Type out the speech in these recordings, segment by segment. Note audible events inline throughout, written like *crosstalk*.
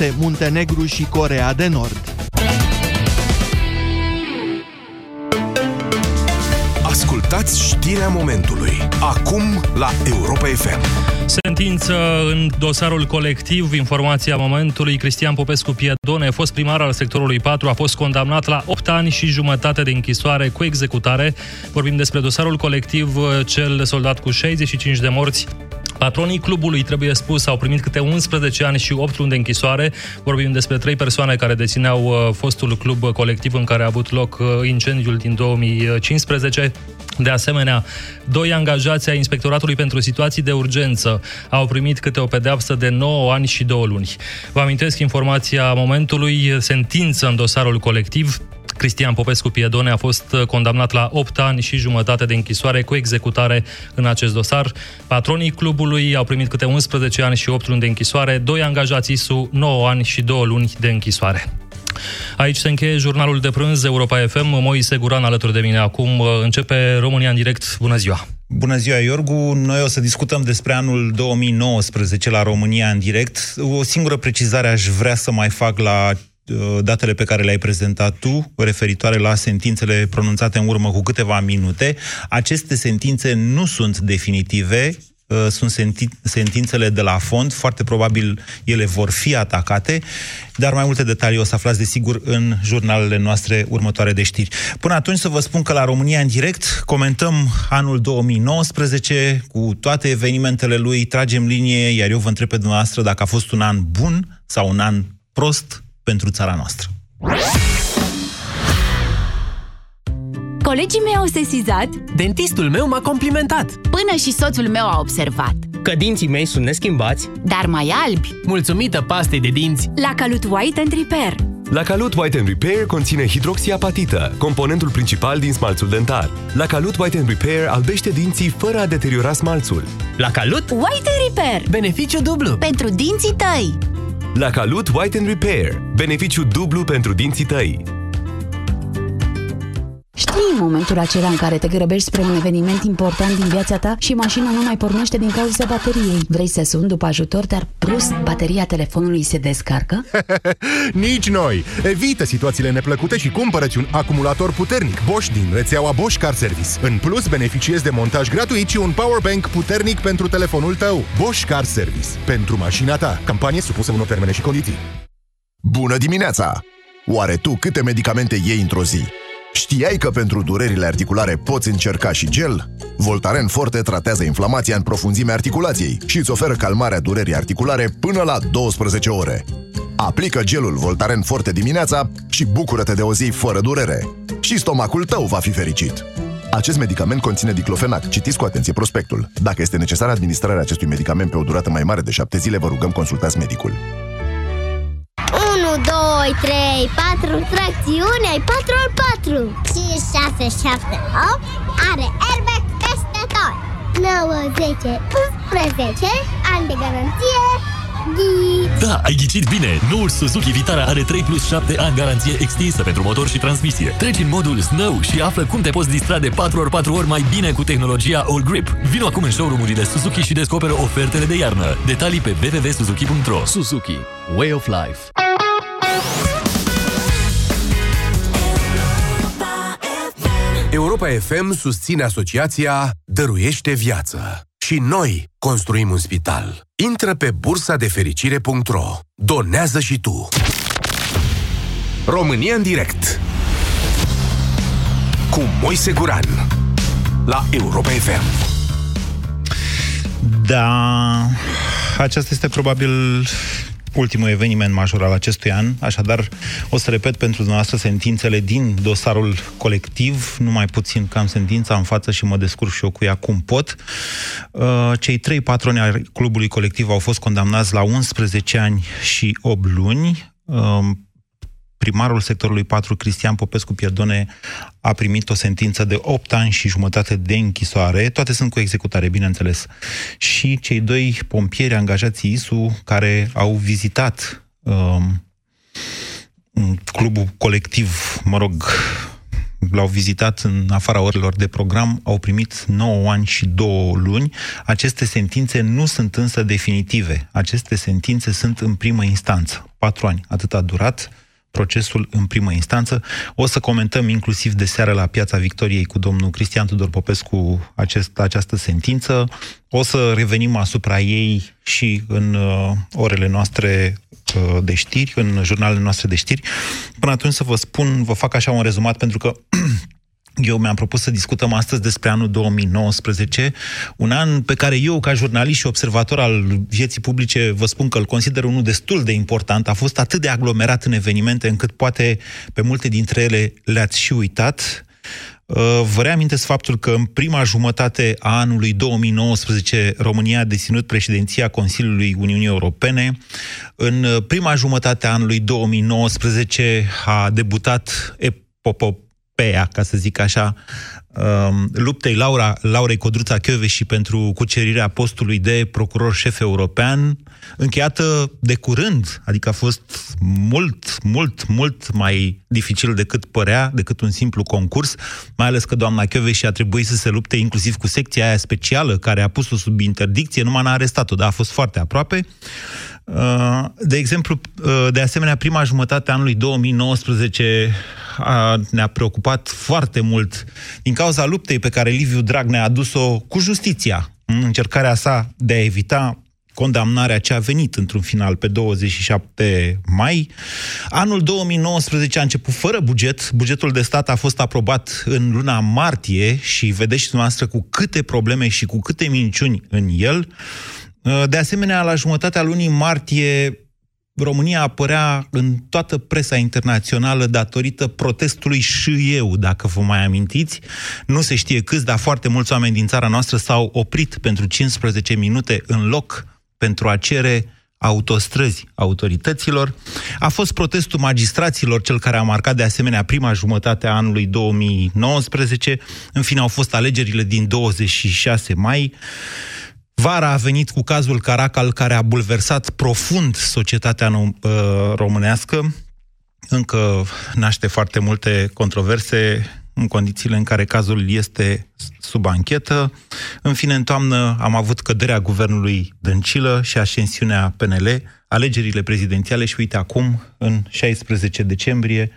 state Muntenegru și Corea de Nord. Ascultați știrea momentului. Acum la Europa FM. Sentință în dosarul colectiv, informația momentului. Cristian Popescu Piedone, fost primar al sectorului 4, a fost condamnat la 8 ani și jumătate de închisoare cu executare. Vorbim despre dosarul colectiv, cel soldat cu 65 de morți Patronii clubului, trebuie spus, au primit câte 11 ani și 8 luni de închisoare. Vorbim despre trei persoane care dețineau uh, fostul club colectiv în care a avut loc uh, incendiul din 2015. De asemenea, doi angajați ai Inspectoratului pentru Situații de Urgență au primit câte o pedeapsă de 9 ani și 2 luni. Vă amintesc informația momentului, sentință în dosarul colectiv. Cristian Popescu Piedone a fost condamnat la 8 ani și jumătate de închisoare cu executare în acest dosar. Patronii clubului au primit câte 11 ani și 8 luni de închisoare, doi angajați ISU 9 ani și 2 luni de închisoare. Aici se încheie jurnalul de prânz Europa FM. Moise Guran alături de mine acum. Începe România în direct. Bună ziua! Bună ziua, Iorgu! Noi o să discutăm despre anul 2019 la România în direct. O singură precizare aș vrea să mai fac la uh, datele pe care le-ai prezentat tu, referitoare la sentințele pronunțate în urmă cu câteva minute. Aceste sentințe nu sunt definitive, Uh, sunt senti- sentințele de la fond, foarte probabil ele vor fi atacate, dar mai multe detalii o să aflați desigur în jurnalele noastre următoare de știri. Până atunci să vă spun că la România în direct comentăm anul 2019 cu toate evenimentele lui, tragem linie, iar eu vă întreb pe dumneavoastră dacă a fost un an bun sau un an prost pentru țara noastră. Colegii mei au sesizat. Dentistul meu m-a complimentat. Până și soțul meu a observat. Că dinții mei sunt neschimbați. Dar mai albi. Mulțumită pastei de dinți. La Calut White and Repair. La Calut White and Repair conține hidroxiapatită, componentul principal din smalțul dentar. La Calut White and Repair albește dinții fără a deteriora smalțul. La Calut? White and Repair. Beneficiu dublu. Pentru dinții tăi La Calut White and Repair. Beneficiu dublu pentru dinții tăi. Știi momentul acela în care te grăbești spre un eveniment important din viața ta și mașina nu mai pornește din cauza bateriei. Vrei să suni după ajutor, dar brusc bateria telefonului se descarcă? *laughs* Nici noi! Evită situațiile neplăcute și cumpărăți un acumulator puternic Bosch din rețeaua Bosch Car Service. În plus, beneficiezi de montaj gratuit și un powerbank puternic pentru telefonul tău. Bosch Car Service. Pentru mașina ta. Campanie supusă unor termene și condiții. Bună dimineața! Oare tu câte medicamente iei într-o zi? Știai că pentru durerile articulare poți încerca și gel? Voltaren Forte tratează inflamația în profunzimea articulației și îți oferă calmarea durerii articulare până la 12 ore. Aplică gelul Voltaren Forte dimineața și bucură-te de o zi fără durere. Și stomacul tău va fi fericit. Acest medicament conține diclofenac. Citiți cu atenție prospectul. Dacă este necesară administrarea acestui medicament pe o durată mai mare de 7 zile, vă rugăm consultați medicul. 1, 2, 3, 4, tracțiune, ai 4 al 4 5, 6, 7, 8 Are airbag peste tot 9, 10, 11 Ani de garanție Ghid. Da, ai ghicit bine! Noul Suzuki Vitara are 3 plus 7 ani garanție extinsă pentru motor și transmisie. Treci în modul Snow și află cum te poți distra de 4x4 ori mai bine cu tehnologia All Grip. Vino acum în showroom-urile Suzuki și descoperă ofertele de iarnă. Detalii pe www.suzuki.ro Suzuki. Way of Life. Europa FM susține asociația Dăruiește Viață. Și noi construim un spital. Intră pe bursa de fericire.ro. Donează și tu. România în direct. Cu Moise Guran. La Europa FM. Da, aceasta este probabil ultimul eveniment major al acestui an, așadar o să repet pentru dumneavoastră sentințele din dosarul colectiv, numai puțin că am sentința în față și mă descurc și eu cu ea cum pot. Uh, cei trei patroni ai clubului colectiv au fost condamnați la 11 ani și 8 luni. Um, primarul sectorului 4, Cristian Popescu Pierdone, a primit o sentință de 8 ani și jumătate de închisoare. Toate sunt cu executare, bineînțeles. Și cei doi pompieri angajați ISU care au vizitat um, clubul colectiv, mă rog, l-au vizitat în afara orelor de program, au primit 9 ani și 2 luni. Aceste sentințe nu sunt însă definitive. Aceste sentințe sunt în primă instanță. 4 ani, atât a durat procesul în primă instanță. O să comentăm inclusiv de seară la Piața Victoriei cu domnul Cristian Tudor Popescu acest, această sentință. O să revenim asupra ei și în uh, orele noastre uh, de știri, în jurnalele noastre de știri. Până atunci să vă spun, vă fac așa un rezumat, pentru că *clears throat* Eu mi-am propus să discutăm astăzi despre anul 2019, un an pe care eu, ca jurnalist și observator al vieții publice, vă spun că îl consider unul destul de important. A fost atât de aglomerat în evenimente încât poate pe multe dintre ele le-ați și uitat. Uh, vă reamintesc faptul că în prima jumătate a anului 2019 România a deținut președinția Consiliului Uniunii Europene. În prima jumătate a anului 2019 a debutat epopop epopeea, ca să zic așa, um, luptei Laura, Laurei Codruța și pentru cucerirea postului de procuror șef european, încheiată de curând, adică a fost mult, mult, mult mai dificil decât părea, decât un simplu concurs, mai ales că doamna și a trebuit să se lupte inclusiv cu secția aia specială care a pus-o sub interdicție, numai n-a arestat-o, dar a fost foarte aproape. Uh, de exemplu, uh, de asemenea, prima jumătate a anului 2019 a, ne-a preocupat foarte mult din cauza luptei pe care Liviu Dragnea a adus-o cu justiția în încercarea sa de a evita condamnarea ce a venit într-un final pe 27 mai. Anul 2019 a început fără buget. Bugetul de stat a fost aprobat în luna martie și vedeți dumneavoastră cu câte probleme și cu câte minciuni în el. De asemenea, la jumătatea lunii martie, România apărea în toată presa internațională datorită protestului și eu, dacă vă mai amintiți. Nu se știe câți, dar foarte mulți oameni din țara noastră s-au oprit pentru 15 minute în loc pentru a cere autostrăzi autorităților. A fost protestul magistraților, cel care a marcat de asemenea prima jumătate a anului 2019. În fine, au fost alegerile din 26 mai. Vara a venit cu cazul Caracal, care a bulversat profund societatea uh, românească. Încă naște foarte multe controverse în condițiile în care cazul este sub anchetă. În fine, în toamnă am avut căderea guvernului Dăncilă și ascensiunea PNL, alegerile prezidențiale și uite acum, în 16 decembrie,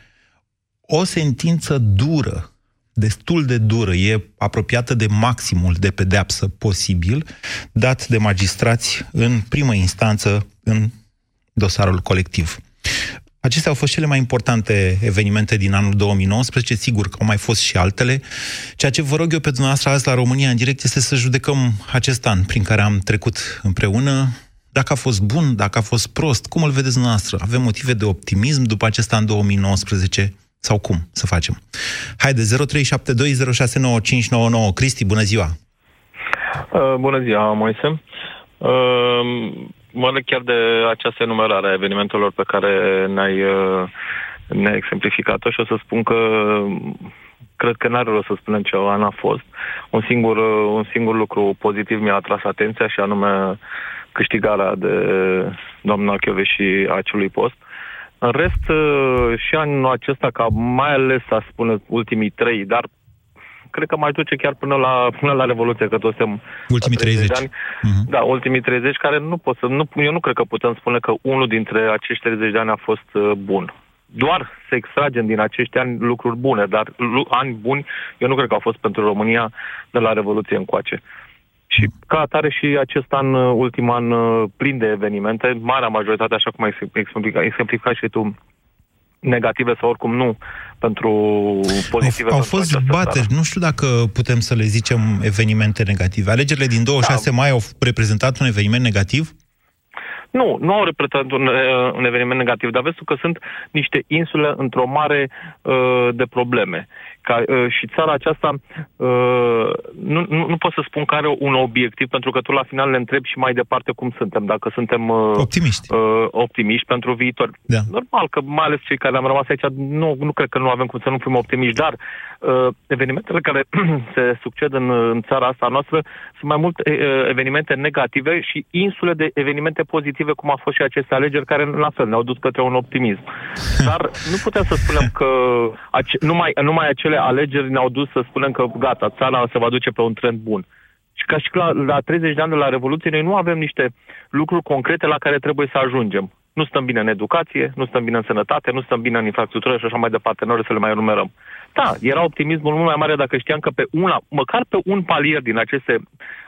o sentință dură destul de dură, e apropiată de maximul de pedeapsă posibil, dat de magistrați în primă instanță în dosarul colectiv. Acestea au fost cele mai importante evenimente din anul 2019, sigur că au mai fost și altele. Ceea ce vă rog eu pe dumneavoastră azi la România în direct este să judecăm acest an prin care am trecut împreună, dacă a fost bun, dacă a fost prost, cum îl vedeți dumneavoastră? Avem motive de optimism după acest an 2019? Sau cum să facem? Haide, 0372069599. Cristi, bună ziua! Uh, bună ziua, Moise! Uh, mă leg chiar de această enumerare a evenimentelor pe care ne-ai, uh, ne exemplificat-o și o să spun că cred că n-are rost să spunem ce an a fost. Un singur, uh, un singur lucru pozitiv mi-a atras atenția și anume câștigarea de doamna și acelui post. Uh, în rest, uh, și anul acesta, ca mai ales, să spune, ultimii trei, dar cred că mai duce chiar până la, până la Revoluție, că toți suntem Ultimii 30. 30 ani. Uh-huh. Da, ultimii 30, care nu pot să... Nu, eu nu cred că putem spune că unul dintre acești 30 de ani a fost uh, bun. Doar să extragem din acești ani lucruri bune, dar ani buni eu nu cred că au fost pentru România de la Revoluție încoace. Și ca atare și acest an, uh, ultim an, uh, plin de evenimente, marea majoritate, așa cum ai exemplificat, exemplificat și tu, negative sau oricum nu pentru pozitive. Au, au fost bateri, nu știu dacă putem să le zicem evenimente negative. Alegerile din 26 da. mai au reprezentat un eveniment negativ? Nu, nu au reprezentat un, uh, un eveniment negativ, dar vezi că sunt niște insule într-o mare uh, de probleme. Ca, uh, și țara aceasta uh, nu, nu, nu pot să spun că are un obiectiv, pentru că tu la final ne întrebi și mai departe cum suntem, dacă suntem uh, optimiști. Uh, optimiști pentru viitor. Da. Normal că mai ales cei care am rămas aici, nu, nu cred că nu avem cum să nu fim optimiști, dar uh, evenimentele care *clears throat* se succed în, în țara asta noastră sunt mai mult uh, evenimente negative și insule de evenimente pozitive negative cum a fost și aceste alegeri, care la fel ne-au dus către un optimism. *laughs* Dar nu putem să spunem că ace- numai, numai acele alegeri ne-au dus să spunem că gata, țara se va duce pe un trend bun. Și ca și la, la 30 de ani de la Revoluție, noi nu avem niște lucruri concrete la care trebuie să ajungem. Nu stăm bine în educație, nu stăm bine în sănătate, nu stăm bine în infrastructură și așa mai departe, nu să le mai enumerăm. Da, era optimismul mult mai mare dacă știam că pe una, măcar pe un palier din aceste,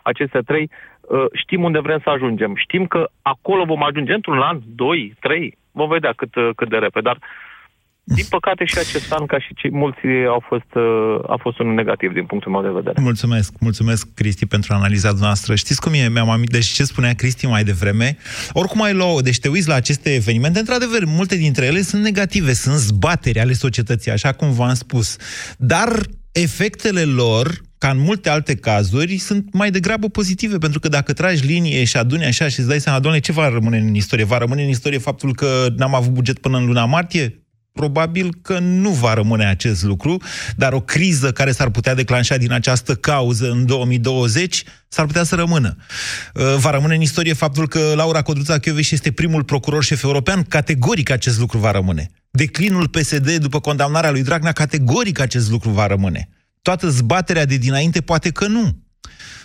aceste trei, uh, știm unde vrem să ajungem. Știm că acolo vom ajunge într-un an, doi, trei, vom vedea cât, uh, cât de repede. Dar din păcate și acest an, ca și cei mulți, au fost, uh, a fost unul negativ din punctul meu de vedere. Mulțumesc, mulțumesc, Cristi, pentru analiza noastră. Știți cum e? Mi-am amint, deci ce spunea Cristi mai devreme? Oricum ai lua, deci te uiți la aceste evenimente, într-adevăr, multe dintre ele sunt negative, sunt zbateri ale societății, așa cum v-am spus. Dar efectele lor, ca în multe alte cazuri, sunt mai degrabă pozitive, pentru că dacă tragi linie și aduni așa și îți dai seama, doamne, ce va rămâne în istorie? Va rămâne în istorie faptul că n-am avut buget până în luna martie? Probabil că nu va rămâne acest lucru, dar o criză care s-ar putea declanșa din această cauză în 2020 s-ar putea să rămână. Uh, va rămâne în istorie faptul că Laura Codruța Chioveș este primul procuror șef european, categoric acest lucru va rămâne. Declinul PSD după condamnarea lui Dragnea, categoric acest lucru va rămâne. Toată zbaterea de dinainte poate că nu.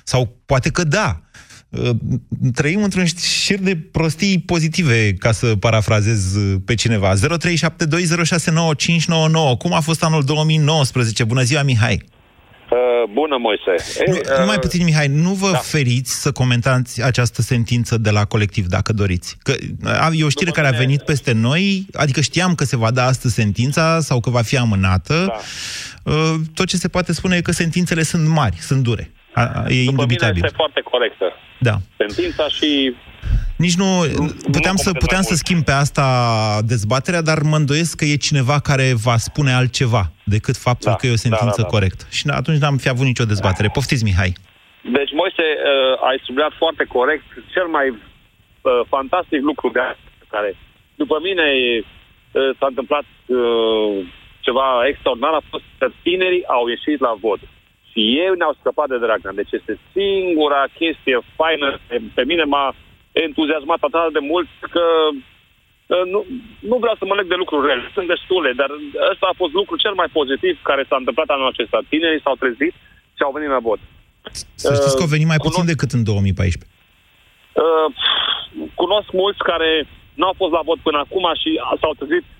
Sau poate că da. Uh, trăim într-un șir de prostii pozitive, ca să parafrazez uh, pe cineva. 0372069599. Cum a fost anul 2019? Bună ziua, Mihai! Uh, bună, Moise. Nu, uh, numai puțin, Mihai, nu vă da. feriți să comentați această sentință de la colectiv, dacă doriți. Că e o știre care a venit peste noi, adică știam că se va da astăzi sentința sau că va fi amânată. Da. Uh, tot ce se poate spune e că sentințele sunt mari, sunt dure. A, e După indubitabil. mine este foarte corectă. Da. Sentința și... Nici nu... Puteam, să, puteam să schimb pe asta dezbaterea, dar mă îndoiesc că e cineva care va spune altceva decât faptul Da, că e o sentință da, da, da. corectă. Și atunci n-am fi avut nicio dezbatere. Poftiți, Mihai. Deci, Moise, uh, ai subliniat foarte corect cel mai uh, fantastic lucru de astăzi, care, după mine, uh, s-a întâmplat uh, ceva extraordinar, a fost că tinerii au ieșit la vot. Și ei ne-au scăpat de Dragnea. Deci este singura chestie faină. Pe mine m-a entuziasmat atât de mult că uh, nu, nu vreau să mă leg de lucruri rele. Sunt destule, dar ăsta a fost lucrul cel mai pozitiv care s-a întâmplat anul acesta. Tinerii s-au trezit și au venit la vot. Să știți că au venit mai cunosc- puțin decât în 2014. Uh, cunosc mulți care nu au fost la vot până acum și s-au trezit și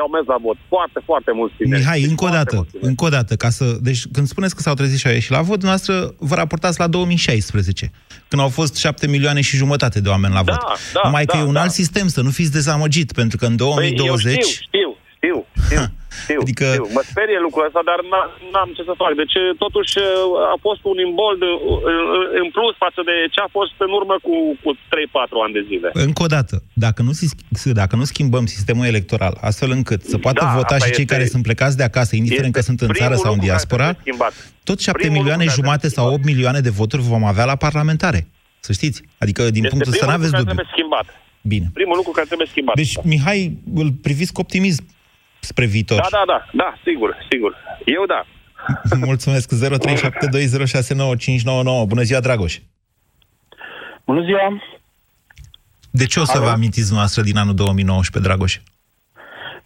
au mers la vot. Foarte, foarte mulți tineri. Mihai, Deci încă o foarte dată, mulți tineri. încă o dată, ca să... Deci când spuneți că s-au trezit și au ieșit la vot, noastră vă raportați la 2016, când au fost 7 milioane și jumătate de oameni la Da, vot. da, Numai că da, e un da. alt sistem, să nu fiți dezamăgit, pentru că în 2020... Păi, eu știu, știu, știu, știu, știu, Adică- știu. Mă sperie lucrul ăsta, dar n- n-am ce să fac. Deci, totuși, a fost un imbold uh, în plus față de ce a fost în urmă cu, cu 3-4 ani de zile. Încă o dată, dacă nu, si- dacă nu schimbăm sistemul electoral astfel încât să poată Da, vota asta și cei este- care sunt plecați de acasă, indiferent că este sunt în țară primul sau în lucru care diaspora, trebuie schimbat. tot 7 Primul milioane lucru care jumate trebuie sau 8 milioane de voturi vom avea la parlamentare. Să știți. Adică, din Este punctul ăsta primul n-aveți lucru care dubiu. trebuie schimbat. Bine. Primul lucru care trebuie schimbat. Deci, Mihai, îl priviți cu optimism spre viitor. Da, da, da, da, sigur, sigur. Eu da. *laughs* Mulțumesc. 0372069599. Bună ziua, Dragoș. Bună ziua! De ce o să Alo? vă amintiți noastră din anul 2019, Dragoș?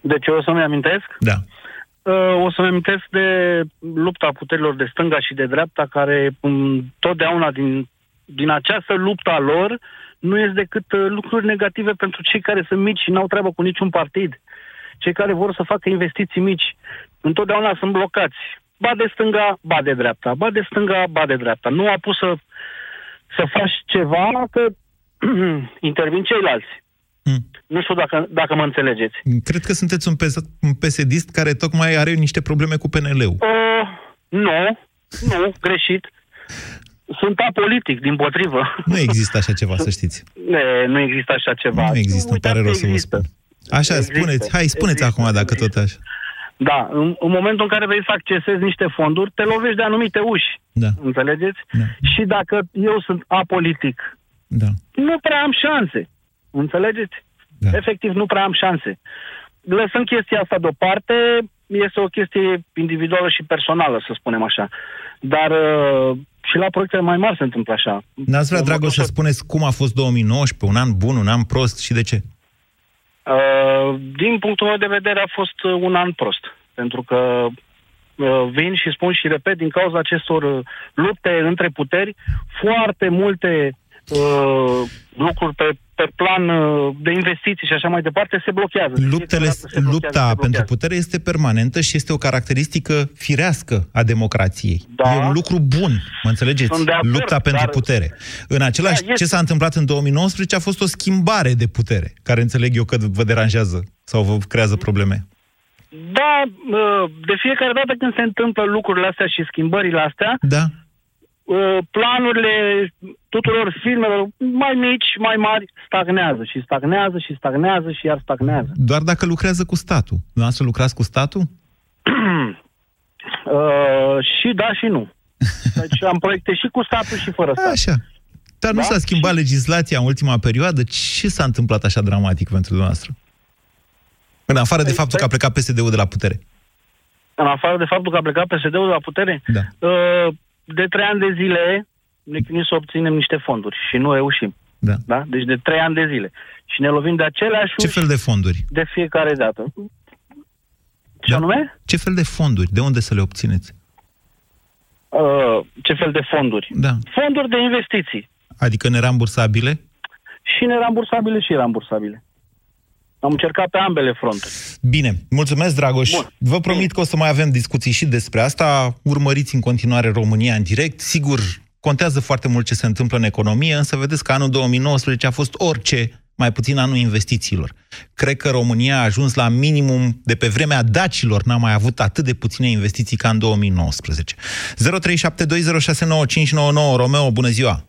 De ce o să-mi amintesc? Da. Uh, O să-mi amintesc de lupta puterilor de stânga și de dreapta, care um, totdeauna din, din această luptă a lor nu este decât uh, lucruri negative pentru cei care sunt mici și n-au treabă cu niciun partid. Cei care vor să facă investiții mici, întotdeauna sunt blocați. Ba de stânga, ba de dreapta, ba de stânga, ba de dreapta. Nu a pus să, să faci ceva, că *clears throat* intervin ceilalți. Nu știu dacă, dacă mă înțelegeți. Cred că sunteți un, pes- un pesedist care tocmai are niște probleme cu PNL-ul. Uh, nu, nu, greșit. Sunt apolitic, din potrivă. Nu există așa ceva, să știți. *laughs* Ne, nu există așa ceva. Nu există, îmi Uitați pare că rău să vă există. spun. Așa, Există. spuneți, hai, spuneți Există, acum dacă tot așa. Da, în, în momentul în care vrei să accesezi niște fonduri, te lovești de anumite uși. Da. Înțelegeți? Și dacă eu sunt apolitic, Da. nu prea am șanse. Înțelegeți? Da. Efectiv, nu prea am șanse. Lăsând chestia asta deoparte, este o chestie individuală și personală, să spunem așa. Dar uh, și la proiectele mai mari se întâmplă așa. N-ați vrea, Dragoș, să spuneți cum a fost 2019, un an bun, un an prost și de ce? Uh, din punctul meu de vedere a fost uh, un an prost. Pentru că uh, vin și spun și repet, din cauza acestor uh, lupte între puteri, foarte multe uh, lucruri pe, pe plan uh, de investiții și așa mai departe se blochează. De Luptele, fiecare dată se blochează, lupta se pentru blochează. putere este permanentă și este o caracteristică firească a democrației. Da. E un lucru bun, mă înțelegeți? Sunt de acord, Lupta pentru dar- putere. În același, Da, este. ce s-a întâmplat în 2019 a fost o schimbare de putere, care înțeleg eu că vă deranjează sau vă creează probleme. Da, uh, de fiecare dată când se întâmplă lucrurile astea și schimbările astea, Da. Uh, planurile tuturor filmelor, mai mici, mai mari, stagnează și stagnează și stagnează și iar stagnează. Doar dacă lucrează cu statul. Dumneavoastră lucrați cu statul? *clears throat* Uh, și da și nu. Deci am proiecte și cu statul și fără stat. Așa. Dar nu Da? s-a schimbat legislația în ultima perioadă? Ce s-a întâmplat așa dramatic pentru dumneavoastră? În afară de Păi, faptul că a plecat PSD-ul de la putere. În afară de faptul că a plecat PSD-ul de la putere, Da. uh, de trei ani de zile ne chinim să obținem niște fonduri și nu reușim. Da. da? Deci de trei ani de zile. Și ne lovim de aceleași Ce uși fel de fonduri? de fiecare dată. Ce Da. anume? Ce fel de fonduri? De unde să le obțineți? Uh, ce fel de fonduri? Da. Fonduri de investiții. Adică nerambursabile? Și nerambursabile și rambursabile. Am încercat pe ambele fronturi. Bine, mulțumesc, Dragoș. Bun. Vă promit că o să mai avem discuții și despre asta. Urmăriți în continuare România în direct. Sigur, contează foarte mult ce se întâmplă în economie, însă vedeți că anul 2019 a fost orice, mai puțin anul investițiilor. Cred că România a ajuns la minimum de pe vremea dacilor, n-a mai avut atât de puține investiții ca în 2019. 0372069599 Romeo, bună ziua!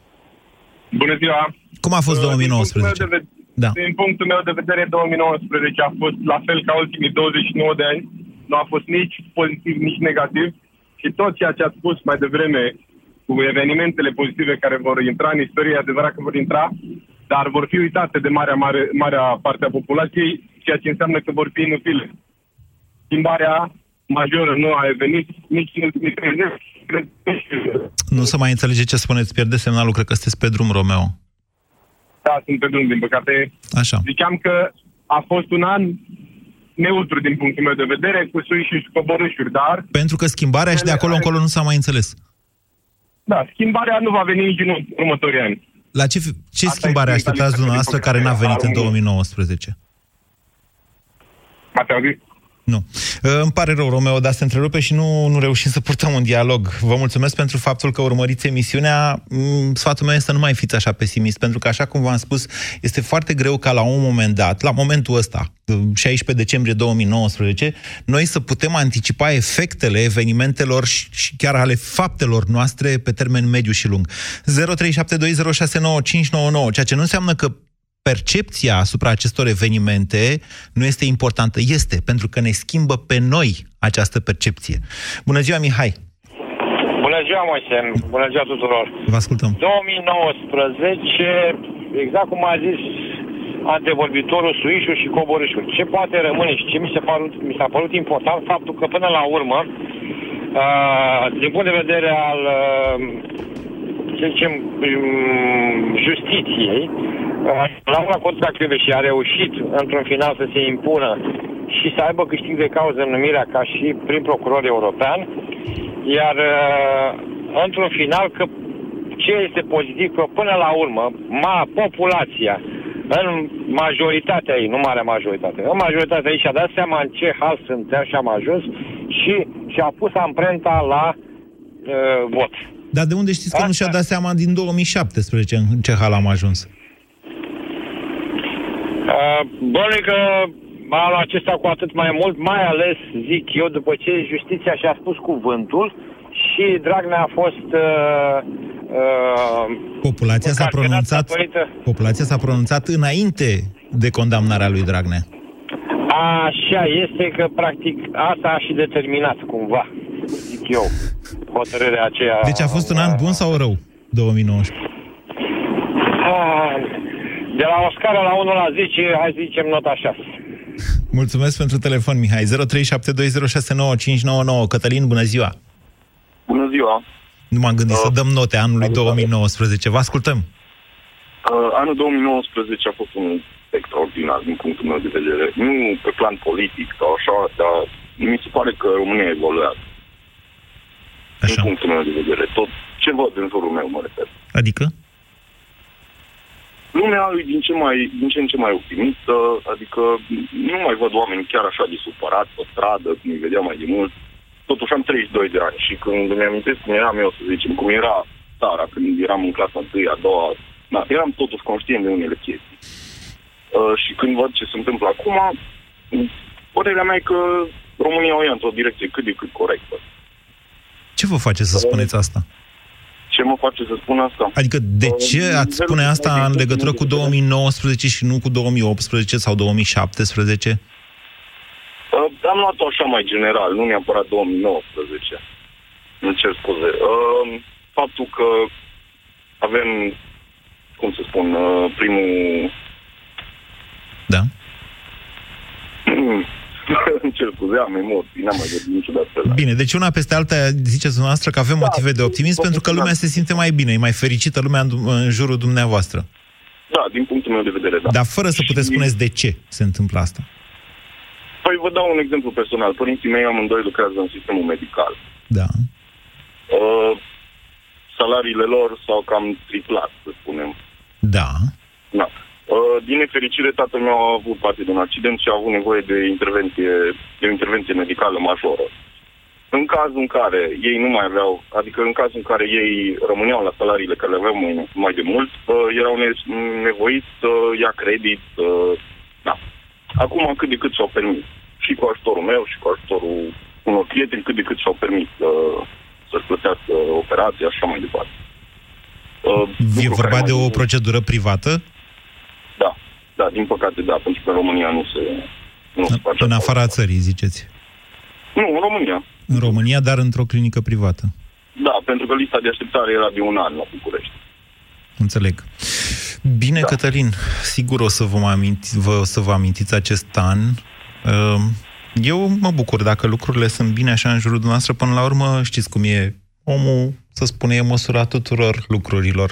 Bună ziua! Cum a fost Uh, 2019? Din punctul, meu de, ve- Da. din punctul meu de vedere, 2019 a fost la fel ca ultimii 29 de ani. Nu a fost nici pozitiv, nici negativ. Și tot ceea ce ați spus mai devreme cu evenimentele pozitive care vor intra în istorie, e adevărat că vor intra, dar vor fi uitate de marea, mare, marea parte a populației, ceea ce înseamnă că vor fi inutile. Schimbarea majoră nu a venit nici în ultimii 30 ani. Cred că Nu să mai înțelege ce spuneți, pierde semnalul, cred că sunteți pe drum, Romeo. Da, sunt pe drum, din păcate. Așa. Ziceam că a fost un an neutru din punctul meu de vedere, cu sui și coborâșuri, dar, Pentru că schimbarea și de acolo încolo nu s-a mai înțeles. da, schimbarea nu va veni nici în următorii ani. La ce, ce Asta schimbare este așteptați dumneavoastră care n-a venit în 2019? M-ați auzit? Nu. Uh, Îmi pare rău, Romeo, dar se întrerupe și nu, nu reușim să purtăm un dialog. Vă mulțumesc pentru faptul că urmăriți emisiunea. Mm, Sfatul meu este să nu mai fiți așa pesimist, pentru că, așa cum v-am spus, este foarte greu ca la un moment dat, la momentul ăsta, 16 decembrie 2019, noi să putem anticipa efectele evenimentelor și și chiar ale faptelor noastre pe termen mediu și lung. 0372069599, ceea ce nu înseamnă că percepția asupra acestor evenimente nu este importantă. Este, pentru că ne schimbă pe noi această percepție. Bună ziua, Mihai! Bună ziua, Moise! Bună ziua tuturor! Vă ascultăm. 2019, exact cum a zis antevorbitorul Suișu și Coborâșul. Ce poate rămâne și ce mi, se părut, mi s-a părut important, faptul că până la urmă, uh, din punct de vedere al, uh, să zicem, um, justiției, uh, la una contra și a reușit într-un final să se impună și să aibă câștig de cauză în numirea ca și prim procuror european, iar uh, într-un final că ce este pozitiv, că până la urmă, ma, populația, în majoritatea ei, nu marea majoritate, în majoritatea ei și-a dat seama în ce hal suntem și am ajuns și și-a pus amprenta la uh, vot. Dar de unde știți că nu și-a dat seama din 2017 în ce hal am ajuns? Uh, Bănuiesc că anul acesta cu atât mai mult, mai ales, zic eu, după ce justiția și-a spus cuvântul și Dragnea a fost uh, uh, Populația s-a încarcerat pronunțat, datorită- populația s-a pronunțat înainte de condamnarea lui Dragnea. Așa este că, practic, asta a și determinat, cumva, zic eu, hotărârea aceea. Deci a fost un an bun sau rău, 2019? Ah, De la o scară la 1 la 10, hai să zicem nota 6. Mulțumesc pentru telefon, Mihai. 0372069599. Cătălin, bună ziua! Bună ziua! Nu m-am gândit uh, să dăm note anului 2019. Vă ascultăm! Uh, anul 2019 a fost un extraordinar din punctul meu de vedere. Nu pe plan politic sau așa, dar mi se pare că România evoluează. Așa. Din punctul meu de vedere. Tot ce văd în jurul meu, mă refer. Adică? Lumea e din ce, mai, din ce în ce mai optimistă, adică nu mai văd oameni chiar așa de supărat pe stradă, cum îi vedeam mai de mult. Totuși am 32 de ani și când îmi amintesc cum eram eu, să zicem, cum era țara, când eram în clasa 1 a doua, da, eram totuși conștient de unele chestii. Uh, și când văd ce se întâmplă acum, părerea mea e că România o ia într-o direcție cât de cât corectă. Ce vă face să spuneți asta? Ce mă face să spun asta? Adică de uh, ce ați spune asta în legătură cu 2019 și nu cu 2018 sau 2017? Uh, am luat-o așa mai general, nu neapărat 2019. Îmi cer scuze. Uh, faptul că avem, cum să spun, uh, primul... Da? *clears throat* Îmi cer scuze, am emoții, n-am mai vorbit niciodată. Bine, deci una peste alta ziceți noastră că avem da, motive de optimism pentru că lumea se simte mai bine, e mai fericită lumea în, în jurul dumneavoastră. Da, din punctul meu de vedere, da. Dar fără să puteți și... spuneți de ce se întâmplă asta. Păi vă dau un exemplu personal. Părinții mei amândoi lucrează în sistemul medical. Da. Uh, salariile lor s-au cam triplat, să spunem. Da. Da. Uh, din nefericire, tatăl meu a avut parte de un accident și a avut nevoie de intervenție, de o intervenție medicală majoră. În cazul în care ei nu mai aveau, adică în cazul în care ei rămâneau la salariile care le aveau mai, mai de mult, uh, erau nevoiți să ia credit. Uh, da. Acum cât de cât și-au permis. Și cu ajutorul meu și cu ajutorul unor prieteni, cât de cât și-au permis uh, să-și plătească operația și așa mai departe. Uh, e vorba de o procedură privată? Da, da, din păcate da, pentru că în România nu se, nu se face În afara țării, ziceți? Nu, în România. În România, dar într-o clinică privată. Da, pentru că lista de așteptare era de un an la București. Înțeleg. Bine, da. Cătălin, sigur o să vă, aminti, vă, o să vă amintiți acest an. Ehm, eu mă bucur dacă lucrurile sunt bine așa în jurul dumneavoastră. Până la urmă, știți cum e, omul, să spune, e măsura tuturor lucrurilor.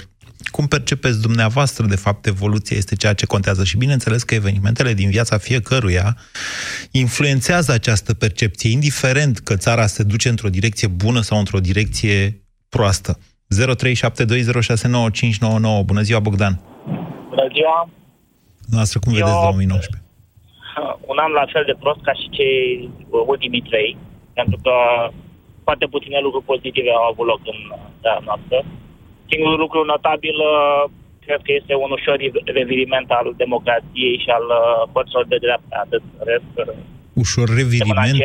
Cum percepeți dumneavoastră, de fapt, evoluția este ceea ce contează și bineînțeles că evenimentele din viața fiecăruia influențează această percepție, indiferent că țara se duce într-o direcție bună sau într-o direcție proastă. 0372069599. Bună ziua, Bogdan! Bună ziua! Noastră, cum Eu, vedeți 2019? Un an la fel de prost ca și cei ultimii trei, pentru că foarte puține lucruri pozitive au avut loc în țara noastră. Singurul lucru notabil cred că este un ușor reviriment al democrației și al părților de dreapta. Atât rest, ușor reviriment?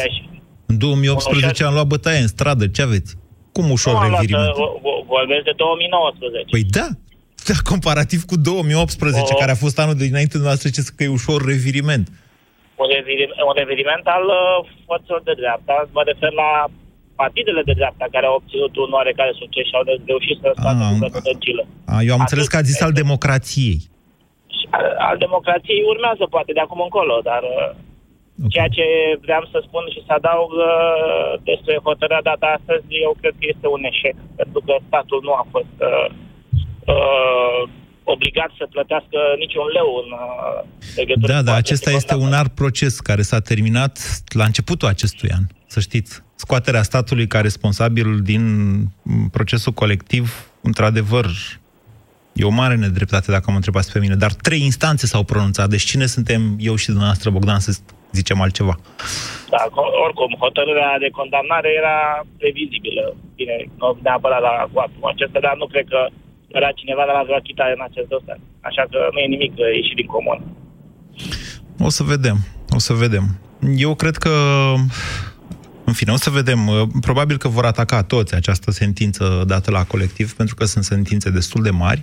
În 2018 ușor... am luat bătaie în stradă. Ce aveți? Cum ușor nu, reviriment? Vorbesc de 2019. Păi da, da, comparativ cu 2018, o... care a fost anul de dinainte noastră, ce că e ușor reviriment. Un, reviriment, un reviriment al uh, forțelor de dreapta. Mă refer la partidele de dreapta care au obținut un oarecare succes și au reușit să facă guvernul A, eu am Atât înțeles că a zis al democrației. Al, al democrației urmează poate de acum încolo, dar uh, okay. ceea ce vreau să spun și să adaug uh, despre hotărârea data astăzi, eu cred că este un eșec, pentru că statul nu a fost uh, uh, obligat să plătească niciun leu în uh, legătură Da, dar acesta este un art proces care s-a terminat la începutul acestui an, să știți. Scoaterea statului ca responsabil din procesul colectiv, într-adevăr, e o mare nedreptate dacă mă întrebați pe mine, dar trei instanțe s-au pronunțat, deci cine suntem eu și dumneavoastră, Bogdan, să zicem altceva? Da, oricum, hotărârea de condamnare era previzibilă. Bine, nu neapărat la cu acesta, dar nu cred că era cineva de la vreo achitare în acest dosar. Așa că nu e nimic ieșit din comun. O să vedem, o să vedem. Eu cred că în fine, o să vedem. Probabil că vor ataca toți această sentință dată la colectiv, pentru că sunt sentințe destul de mari.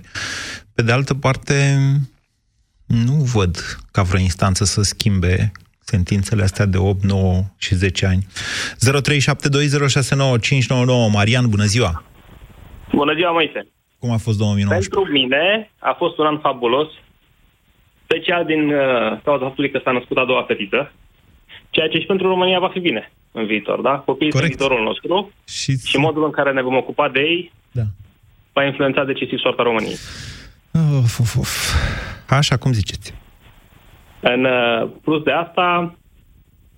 Pe de altă parte, nu văd ca vreo instanță să schimbe sentințele astea de 8, 9 și 10 ani. 0372069599 Marian, bună ziua! Bună ziua, Moise! Cum a fost 2019? Pentru mine a fost un an fabulos special din uh, cauza faptului că s-a născut a doua fetiță, ceea ce și pentru România va fi bine în viitor, da? Copiii sunt viitorul nostru și... și modul în care ne vom ocupa de ei Da. va influența decisiv soarta României. Of, of, of. Așa cum ziceți. În uh, plus de asta,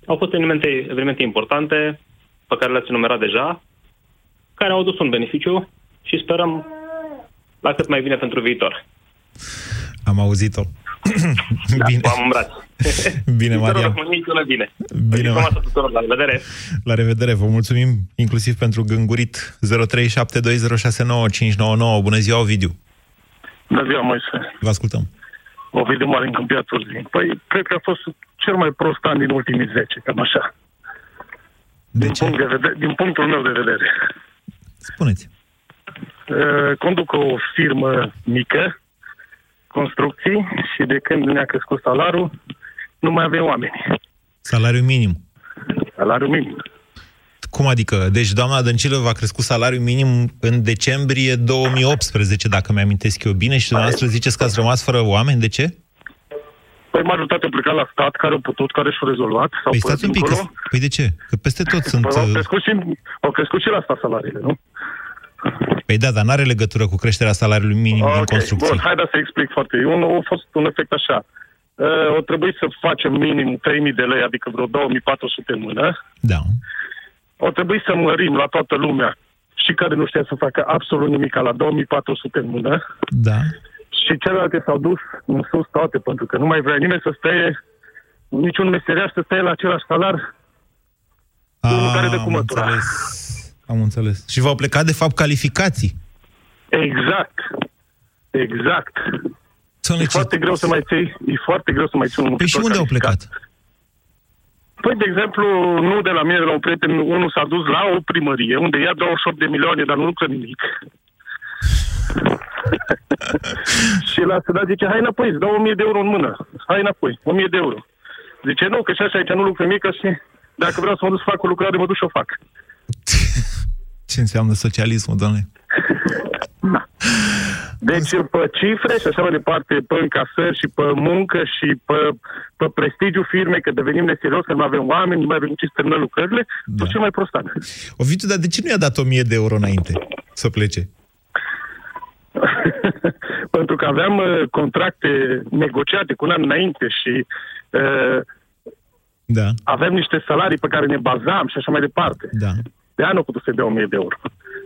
au fost evenimente, evenimente importante pe care le-ați enumerat deja, care au adus un beneficiu și sperăm la cât mai bine pentru viitor. Am auzit-o. Bine. Da, am braț. *laughs* Bine, Viitorul Maria. României sună bine. Bine, Frumoasă Maria. tuturor, la revedere! La revedere, vă mulțumim inclusiv pentru gângurit 0372069599. Bună ziua, Ovidiu. Bună ziua, Moise. Vă ascultăm. Ovidiu Mare în Câmpia Turzii. Păi, cred că a fost cel mai prost an din ultimii 10, cam așa. De din, ce? Punct de vedere, din punctul meu de vedere. Spuneți. Uh, conduc o firmă mică, construcții, și de când ne-a crescut salariul, nu mai avem oameni. Salariu minim. Salariul minim. Cum adică? Deci doamna Dăncilă v-a crescut salariul minim în decembrie 2018, dacă mi-amintesc eu bine, și dumneavoastră ziceți că ați rămas fără oameni. De ce? Păi majoritatea au plecat la stat, care au putut, care și-au rezolvat. sau Păi pe stați un pic. Că, dincolo. păi de ce? Că peste tot sunt... Păi au uh, crescut, și, au crescut și la asta salariile, nu? Păi da, dar n-are legătură cu creșterea salariului minim în construcții. Bun, hai da să explic foarte. Un, a fost un efect așa. Uh, o trebuie să facem minim 3.000 de lei, adică vreo 2.400 în mână. Da. O trebuie să mărim la toată lumea și care nu știa să facă absolut nimic la 2.400 în mână. Da. Și celelalte s-au dus în sus toate, pentru că nu mai vrea nimeni să stea, niciun meseriaș să stea la același salar unul care dă cu am mătura. înțeles. Am înțeles. Și v-au plecat, de fapt, calificații. Exact. Exact. E foarte greu să mai ții, e foarte greu să mai ții un Păi și muncitor unde au calificat. plecat? Păi, de exemplu, nu de la mine, de la un prieten, unul s-a dus la o primărie, unde ia 28 de milioane, dar nu lucră nimic. *laughs* și la să zice, hai înapoi, îți dau 1000 de euro în mână. Hai înapoi, 1000 de euro. Zice, nu, că și așa aici nu lucră nimic, și dacă vreau să mă duc să fac o lucrare, mă duc și o fac. *laughs* Ce înseamnă socialismul, doamne? *laughs* Deci, pe cifre și așa mai departe, pe încasări și pe muncă și pe, pe prestigiu firmei, că devenim neserios, că nu avem oameni, nu mai avem ce să terminăm lucrările, da. tot cel mai prost an. Ovidiu, dar de ce nu i-a dat 1000 de euro înainte să plece? *laughs* Pentru că aveam uh, contracte negociate cu un an înainte și uh, da. aveam niște salarii pe care ne bazam și așa mai departe. Da. De anul putut să-i dea 1000 de euro.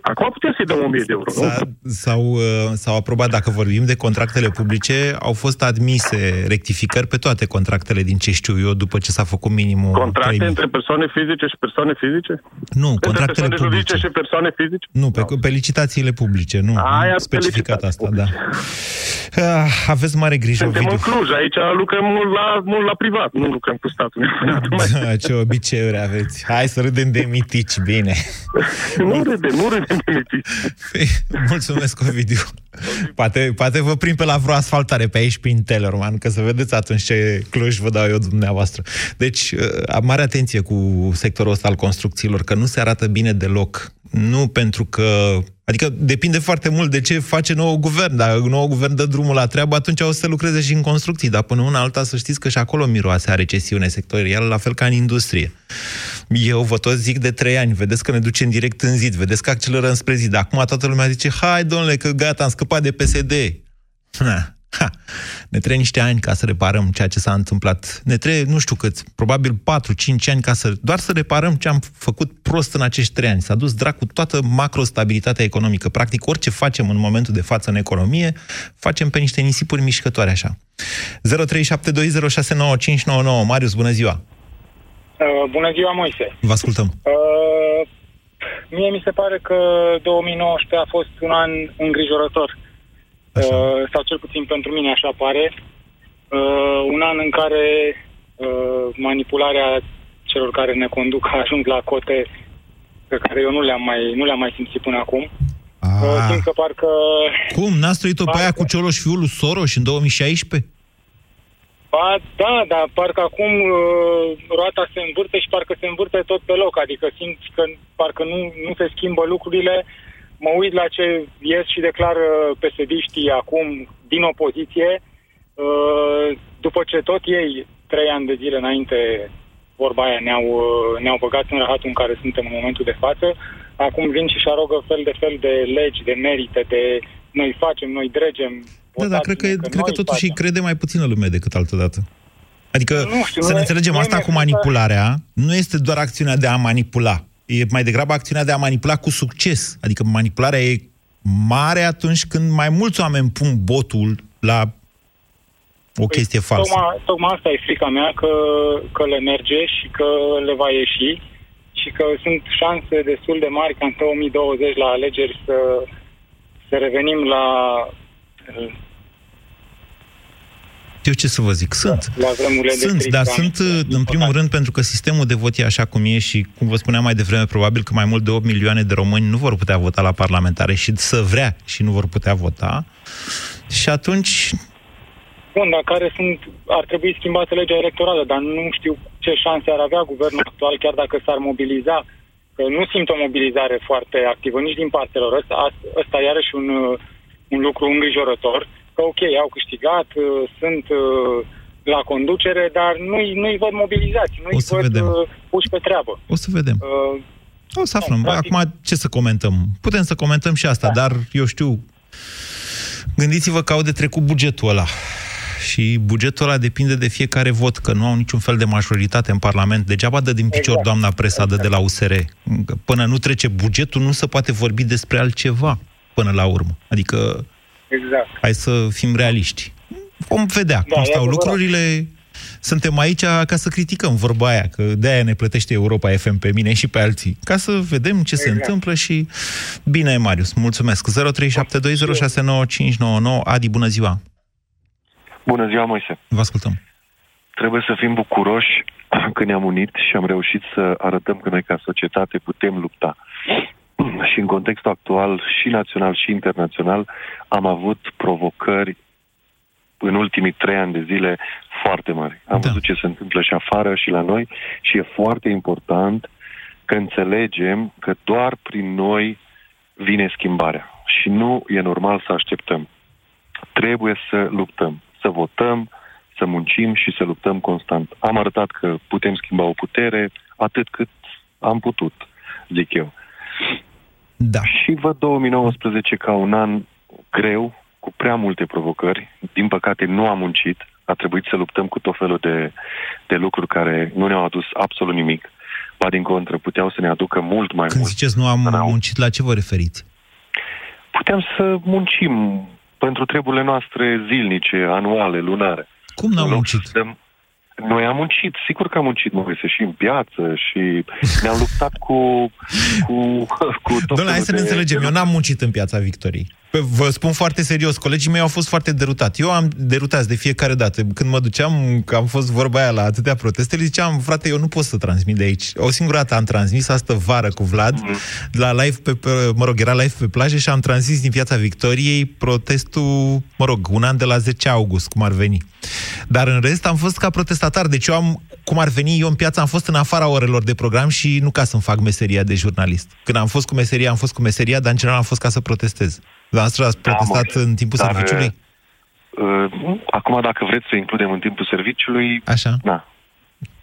Acum putem să-i dăm 1000 de euro, nu? S-a, s-au, uh, s-au aprobat, dacă vorbim de contractele publice, au fost admise rectificări pe toate contractele din ce știu eu, după ce s-a făcut minimul Contracte 3000. între persoane fizice și persoane fizice? Nu, Între contractele persoane publice. juridice și persoane fizice? Nu, pe, pe licitațiile publice, nu. Aia nu pe specificat asta, da. Ah, aveți mare grijă, Suntem Ovidiu. în Cluj, aici lucrăm mult la, mult la privat, nu lucrăm cu statul. Da, *laughs* ce obiceiuri aveți. Hai să râdem de mitici, bine. nu râdem, nu râdem de mitici. Mulțumesc, Ovidiu. Poate, poate vă prind pe la vreo asfaltare pe aici, prin Tellerman, că să vedeți atunci ce Cluj vă dau eu dumneavoastră. Deci, uh, am mare atenție cu sectorul ăsta al construcțiilor, că nu se arată bine deloc. Nu pentru că... Adică depinde foarte mult de ce face nou guvern. Dacă nou guvern dă drumul la treabă, atunci o să lucreze și în construcții. Dar până una alta să știți că și acolo miroase a recesiune sectorială, la fel ca în industrie. Eu vă tot zic de trei ani, vedeți că ne ducem direct în zid, vedeți că accelerăm spre zid. Acum toată lumea zice, hai domnule, că gata, am scăpat de PSD. Ha, ha. Ne trebuie niște ani ca să reparăm ceea ce s-a întâmplat. Ne trebuie, nu știu cât, probabil 4-5 ani ca să, doar să reparăm ce am făcut prost în acești trei ani. S-a dus dracu toată macrostabilitatea economică. Practic, orice facem în momentul de față în economie, facem pe niște nisipuri mișcătoare așa. 0372069599 Marius, bună ziua! Uh, bună ziua, Moise. Vă ascultăm. Uh, mie mi se pare că 2019 a fost un an îngrijorător. Uh, sau cel puțin pentru mine așa pare. Uh, un an în care uh, manipularea celor care ne conduc a ajuns la cote pe care eu nu le-am mai, nu le-am mai simțit până acum. Uh, simt că parcă... Cum? N-ați trăit-o pe aia cu Cioloș fiul lui Soros în 2016? Ba, da, dar parcă acum uh, roata se învârte și parcă se învârte tot pe loc. Adică simt că parcă nu, nu se schimbă lucrurile. Mă uit la ce ies și declară psd acum din opoziție. Uh, după ce tot ei, trei ani de zile înainte, vorba aia, ne-au, uh, ne-au băgat în rahatul în care suntem în momentul de față, acum vin și-și arogă fel de fel de legi, de merite, de noi facem, noi dregem. Da, dar cred că, votați-ne, cred că noi totuși îi facem. crede mai puțină lume decât altădată. Adică, Nu știu, să nu ne e- înțelegem, nu e asta cu mi-e frică- manipularea nu este doar acțiunea de a manipula. E mai degrabă acțiunea de a manipula cu succes. Adică manipularea e mare atunci când mai mulți oameni pun botul la o chestie falsă. Tocmai, tocmai asta e frica mea, că, că le merge și că le va ieși și că sunt șanse destul de mari ca în 2020 la alegeri să, să revenim la, Eu ce să vă zic? Sunt. la vremurile de Sunt, strict dar care am sunt, avut, din în primul păcate. rând, pentru că sistemul de vot e așa cum e și, cum vă spuneam mai devreme, probabil că mai mult de 8 milioane de români nu vor putea vota la parlamentare și să vrea și nu vor putea vota. Și atunci, Bun, dar care sunt, ar trebui schimbată legea electorală, dar nu știu ce șanse ar avea guvernul actual, chiar dacă s-ar mobiliza. Că nu simt o mobilizare foarte activă nici din partea lor. Ăsta, ăsta e iarăși un, uh, un lucru îngrijorător. Că ok, au câștigat, uh, sunt uh, la conducere, dar nu-i, nu-i văd mobilizați, nu-i O să văd vedem. uh, puși pe treabă. o să vedem. Uh, O să aflăm. Acum, ce să comentăm? Putem să comentăm și asta, dar, eu știu, gândiți-vă că au de trecut bugetul ăla. Și bugetul ăla depinde de fiecare vot, că nu au niciun fel de majoritate în Parlament. Degeaba dă din picior Exact. doamna Presadă de la USR. Că Până nu trece bugetul, nu se poate vorbi despre altceva până la urmă. Adică, exact. hai să fim realiști. Vom vedea Da, cum e stau adevărat. lucrurile. Suntem aici ca să criticăm vorba aia, că de-aia ne plătește Europa FM pe mine și pe alții. Ca să vedem ce se Exact. întâmplă și... Bine, Marius, mulțumesc. 0372069599. Adi, bună ziua! Bună ziua, Moise. Vă ascultăm. Trebuie să fim bucuroși *clears throat* că ne-am unit și am reușit să arătăm că noi ca societate putem lupta. Și în contextul actual, și național și internațional, am avut provocări în ultimii trei ani de zile foarte mari. Am da. văzut ce se întâmplă și afară și la noi și e foarte important că înțelegem că doar prin noi vine schimbarea. Și nu e normal să așteptăm. Trebuie să luptăm, să votăm, să muncim și să luptăm constant. Am arătat că putem schimba o putere atât cât am putut, zic eu. Da. Și văd 2019 ca un an greu, cu prea multe provocări. Din păcate nu am muncit. A trebuit să luptăm cu tot felul de, de lucruri care nu ne-au adus absolut nimic. Ba din contră, puteau să ne aducă mult mai Când mult. ziceți nu am muncit, la ce vă referiți? Putem să muncim pentru treburile noastre zilnice, anuale, lunare. Cum n-am În loc muncit? să dăm- Noi am muncit, sigur că am muncit, Moise, și în piață și ne-am luptat cu, cu, cu tot Domnule, hai felul să ne de- înțelegem. de Eu n-am muncit în piața Victoriei. Pe- Vă spun foarte serios, colegii mei au fost foarte derutați. Eu am derutați de fiecare dată. Când mă duceam, că am fost vorba aia la atâtea proteste, le ziceam, frate, eu nu pot să transmit de aici. O singură dată am transmis asta vară cu Vlad, la live pe, pe, mă rog, era live pe plajă și am transmis din piața Victoriei protestul, mă rog, un an de la 10 august, cum ar veni. Dar în rest am fost ca protestatar, deci eu am, cum ar veni, eu în piață am fost în afara orelor de program și nu ca să-mi fac meseria de jurnalist. Când am fost cu meseria, am fost cu meseria, dar în general am fost ca să protestez. Dumneavoastră ați protestat mă, în timpul dar, serviciului? Uh, acum, dacă vreți să includem în timpul serviciului, Așa. da.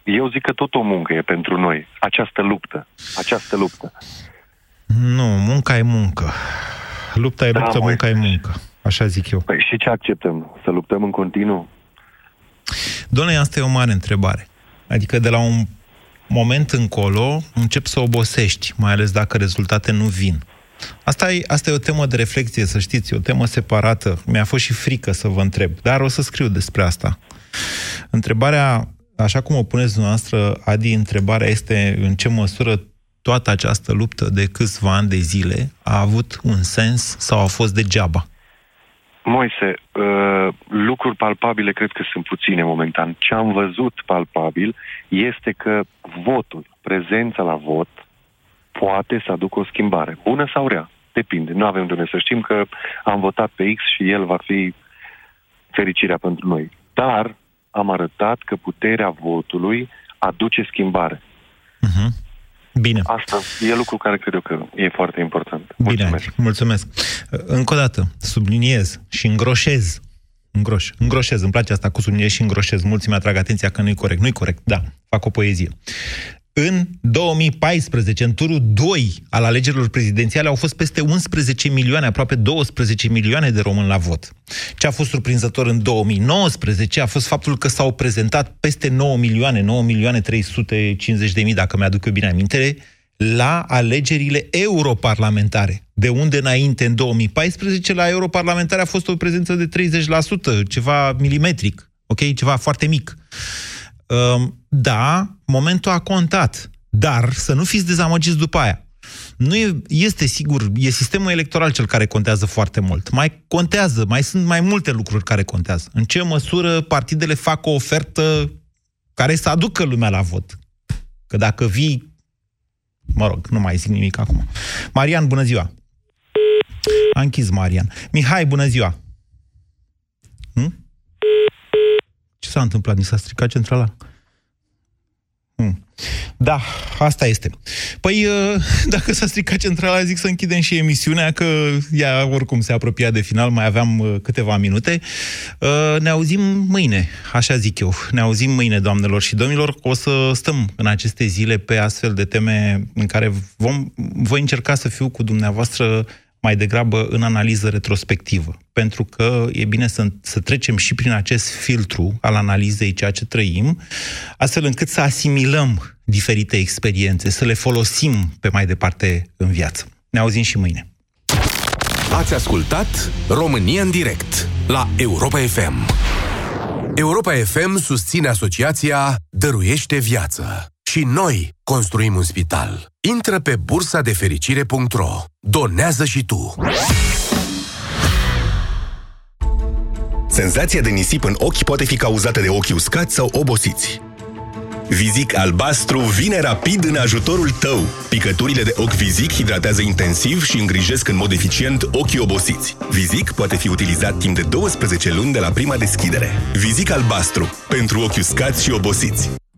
Eu zic că tot o muncă e pentru noi. Această luptă. Această luptă. Nu, munca e muncă. Lupta e Da, luptă, măi. munca e muncă. Așa zic eu. Păi și ce acceptăm? Să luptăm în continuu? Doamne, asta e o mare întrebare. Adică de la un moment încolo încep să obosești, mai ales dacă rezultate nu vin. Asta e, asta e o temă de reflexie, să știți, e o temă separată. Mi-a fost și frică să vă întreb, dar o să scriu despre asta. Întrebarea, așa cum o puneți dumneavoastră, Adi, întrebarea este în ce măsură toată această luptă de câțiva ani de zile a avut un sens sau a fost degeaba. Moise, uh, lucruri palpabile cred că sunt puține momentan. Ce am văzut palpabil este că votul, prezența la vot, poate să aducă o schimbare. Bună sau rea? Depinde. Nu avem de unde să știm că am votat pe X și el va fi fericirea pentru noi. Dar am arătat că puterea votului aduce schimbare. Bine. Asta e lucru care cred eu că e foarte important. Bine, Adi, mulțumesc. Încă o dată, subliniez și îngroșez îngroș. Îngroșez, îmi place asta cu subliniez și îngroșez. Mulți mi-atrag atenția că nu-i corect. Nu-i corect, da, fac o poezie. În 2014, în turul 2 al alegerilor prezidențiale, au fost peste 11 milioane, aproape 12 milioane de români la vot. Ce a fost surprinzător în 2019 a fost faptul că s-au prezentat peste 9 milioane, 9 milioane 350 de mii, dacă mi-aduc eu bine amintire, la alegerile europarlamentare. De unde înainte, în 2014, la europarlamentare a fost o prezență de 30%, ceva milimetric, ok? Ceva foarte mic. Um, da, momentul a contat, dar să nu fiți dezamăgiți după aia. Nu e, este sigur, e sistemul electoral cel care contează foarte mult. Mai contează, mai sunt mai multe lucruri care contează. În ce măsură partidele fac o ofertă care să aducă lumea la vot. Că dacă vii Mă rog, nu mai zic nimic acum. Marian, bună ziua! A închis Marian. Mihai, bună ziua! Ce s-a întâmplat? Ni s-a stricat centrala? Hm. Da, asta este. Păi, uh, *laughs* dacă s-a stricat centrala, zic să închidem și emisiunea, că ea oricum se apropia de final, mai aveam uh, câteva minute. Uh, ne auzim mâine, așa zic eu. Ne auzim mâine, doamnelor și domnilor. O să stăm în aceste zile pe astfel de teme în care vom, voi încerca să fiu cu dumneavoastră mai degrabă în analiză retrospectivă. Pentru că e bine să, să trecem și prin acest filtru al analizei ceea ce trăim, astfel încât să asimilăm diferite experiențe, să le folosim pe mai departe în viață. Ne auzim și mâine. Ați ascultat România în direct la Europa FM. Europa FM susține asociația Dăruiește Viață. Și noi construim un spital. Intră pe bursa de fericire.ro. Donează și tu. Senzația de nisip în ochi poate fi cauzată de ochi uscați sau obosiți. Vizic albastru vine rapid în ajutorul tău. Picăturile de ochi Vizic hidratează intensiv și îngrijesc în mod eficient ochii obosiți. Vizic poate fi utilizat timp de 12 luni de la prima deschidere. Vizic albastru. Pentru ochi uscați și obosiți.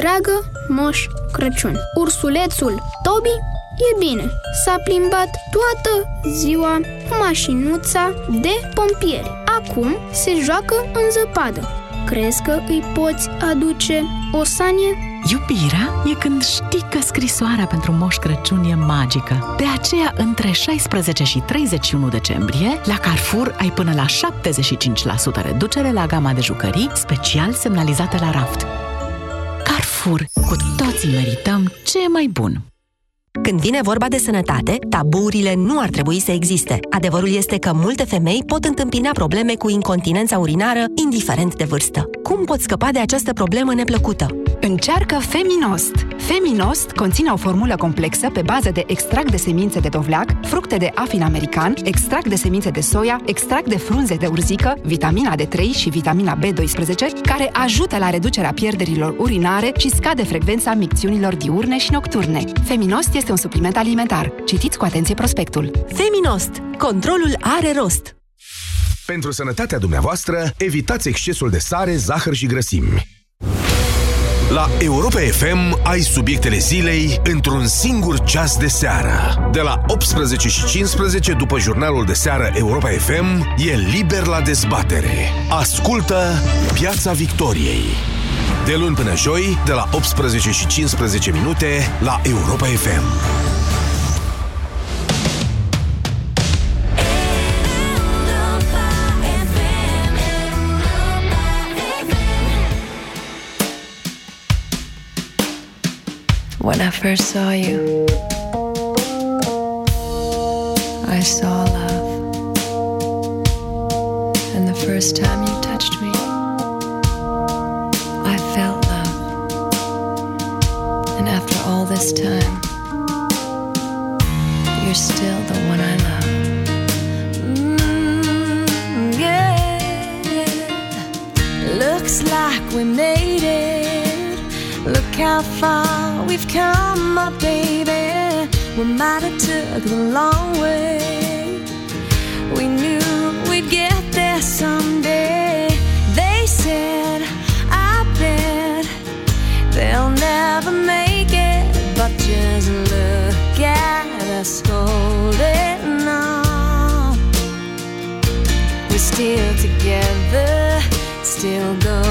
Dragă Moș Crăciun, ursulețul Tobi e bine. S-a plimbat toată ziua cu mașinuța de pompieri. Acum se joacă în zăpadă. Crezi că îi poți aduce o sanie? Iubirea e când știi că scrisoarea pentru Moș Crăciun e magică. De aceea, între 16 și 31 decembrie, la Carrefour ai până la 75% reducere la gama de jucării special semnalizate la raft. Carrefour. Cu toții merităm ce mai bun. Când vine vorba de sănătate, taburile nu ar trebui să existe. Adevărul este că multe femei pot întâmpina probleme cu incontinența urinară, indiferent de vârstă. Cum pot scăpa de această problemă neplăcută? Încearcă Feminost! Feminost conține o formulă complexă pe bază de extract de semințe de dovleac, fructe de afin american, extract de semințe de soia, extract de frunze de urzică, vitamina D3 și vitamina B12, care ajută la reducerea pierderilor urinare și scade frecvența micțiunilor diurne și nocturne. Feminost este un supliment alimentar. Citiți cu atenție prospectul. Feminost. Controlul are rost. Pentru sănătatea dumneavoastră, evitați excesul de sare, zahăr și grăsimi. La Europa FM ai subiectele zilei într-un singur ceas de seară. De la 18 și 15 după jurnalul de seară Europa FM e liber la dezbatere. Ascultă Piața Victoriei. De luni până joi, de la 18 și 15 minute la Europa FM. When I first saw you, I saw love. And the first time you touched all this time. You're still the one I love. Mm, Looks like we made it. Look how far we've come, my baby. We might have took the long way. We knew we'd get there someday. They said, I bet they'll never just look at us holding on. We're still together, still going.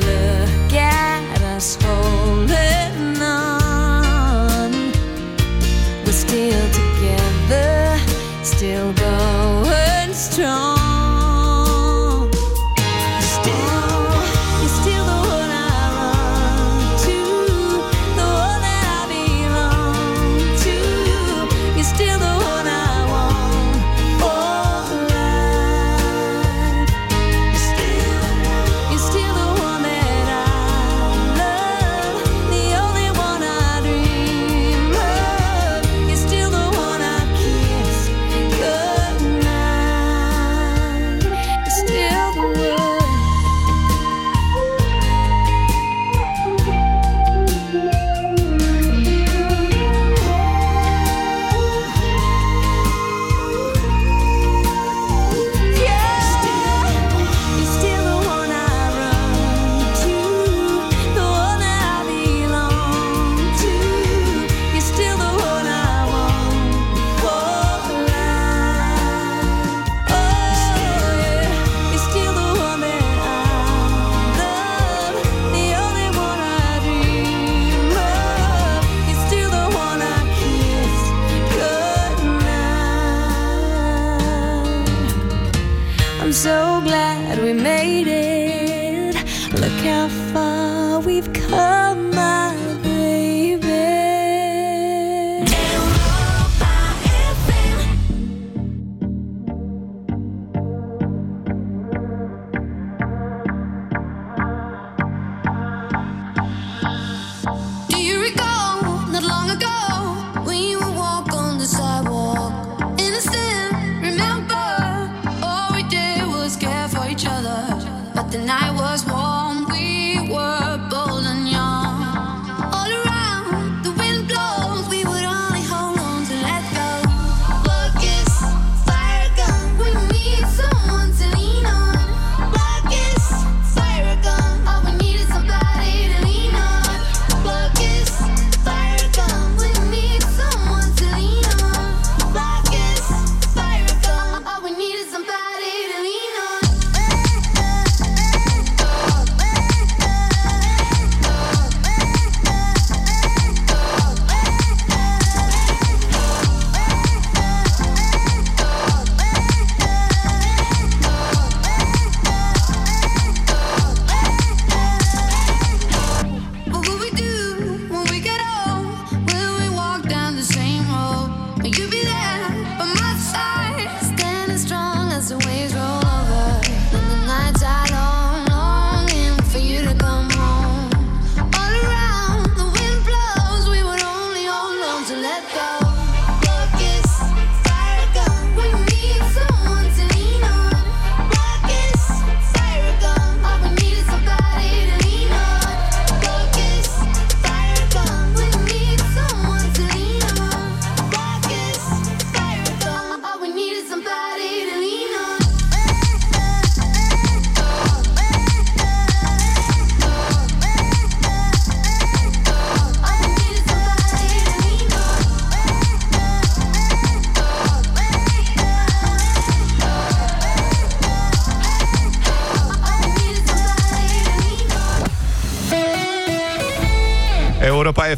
look at us. I'm so glad we made it. Look how far we've come.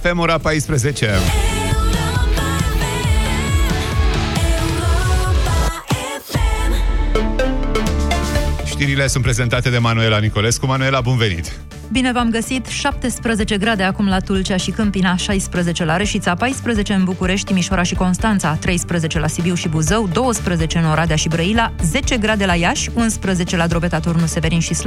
FM, ora 14. Știrile sunt prezentate de Manuela Nicolescu. Manuela, bun venit! Bine v-am găsit! 17 grade acum la Tulcea și Câmpina, 16 la Reșița, 14 în București, Timișoara și Constanța, 13 la Sibiu și Buzău, 12 în Oradea și Brăila, 10 grade la Iași, 11 la Drobeta, Turnu Severin și Slav.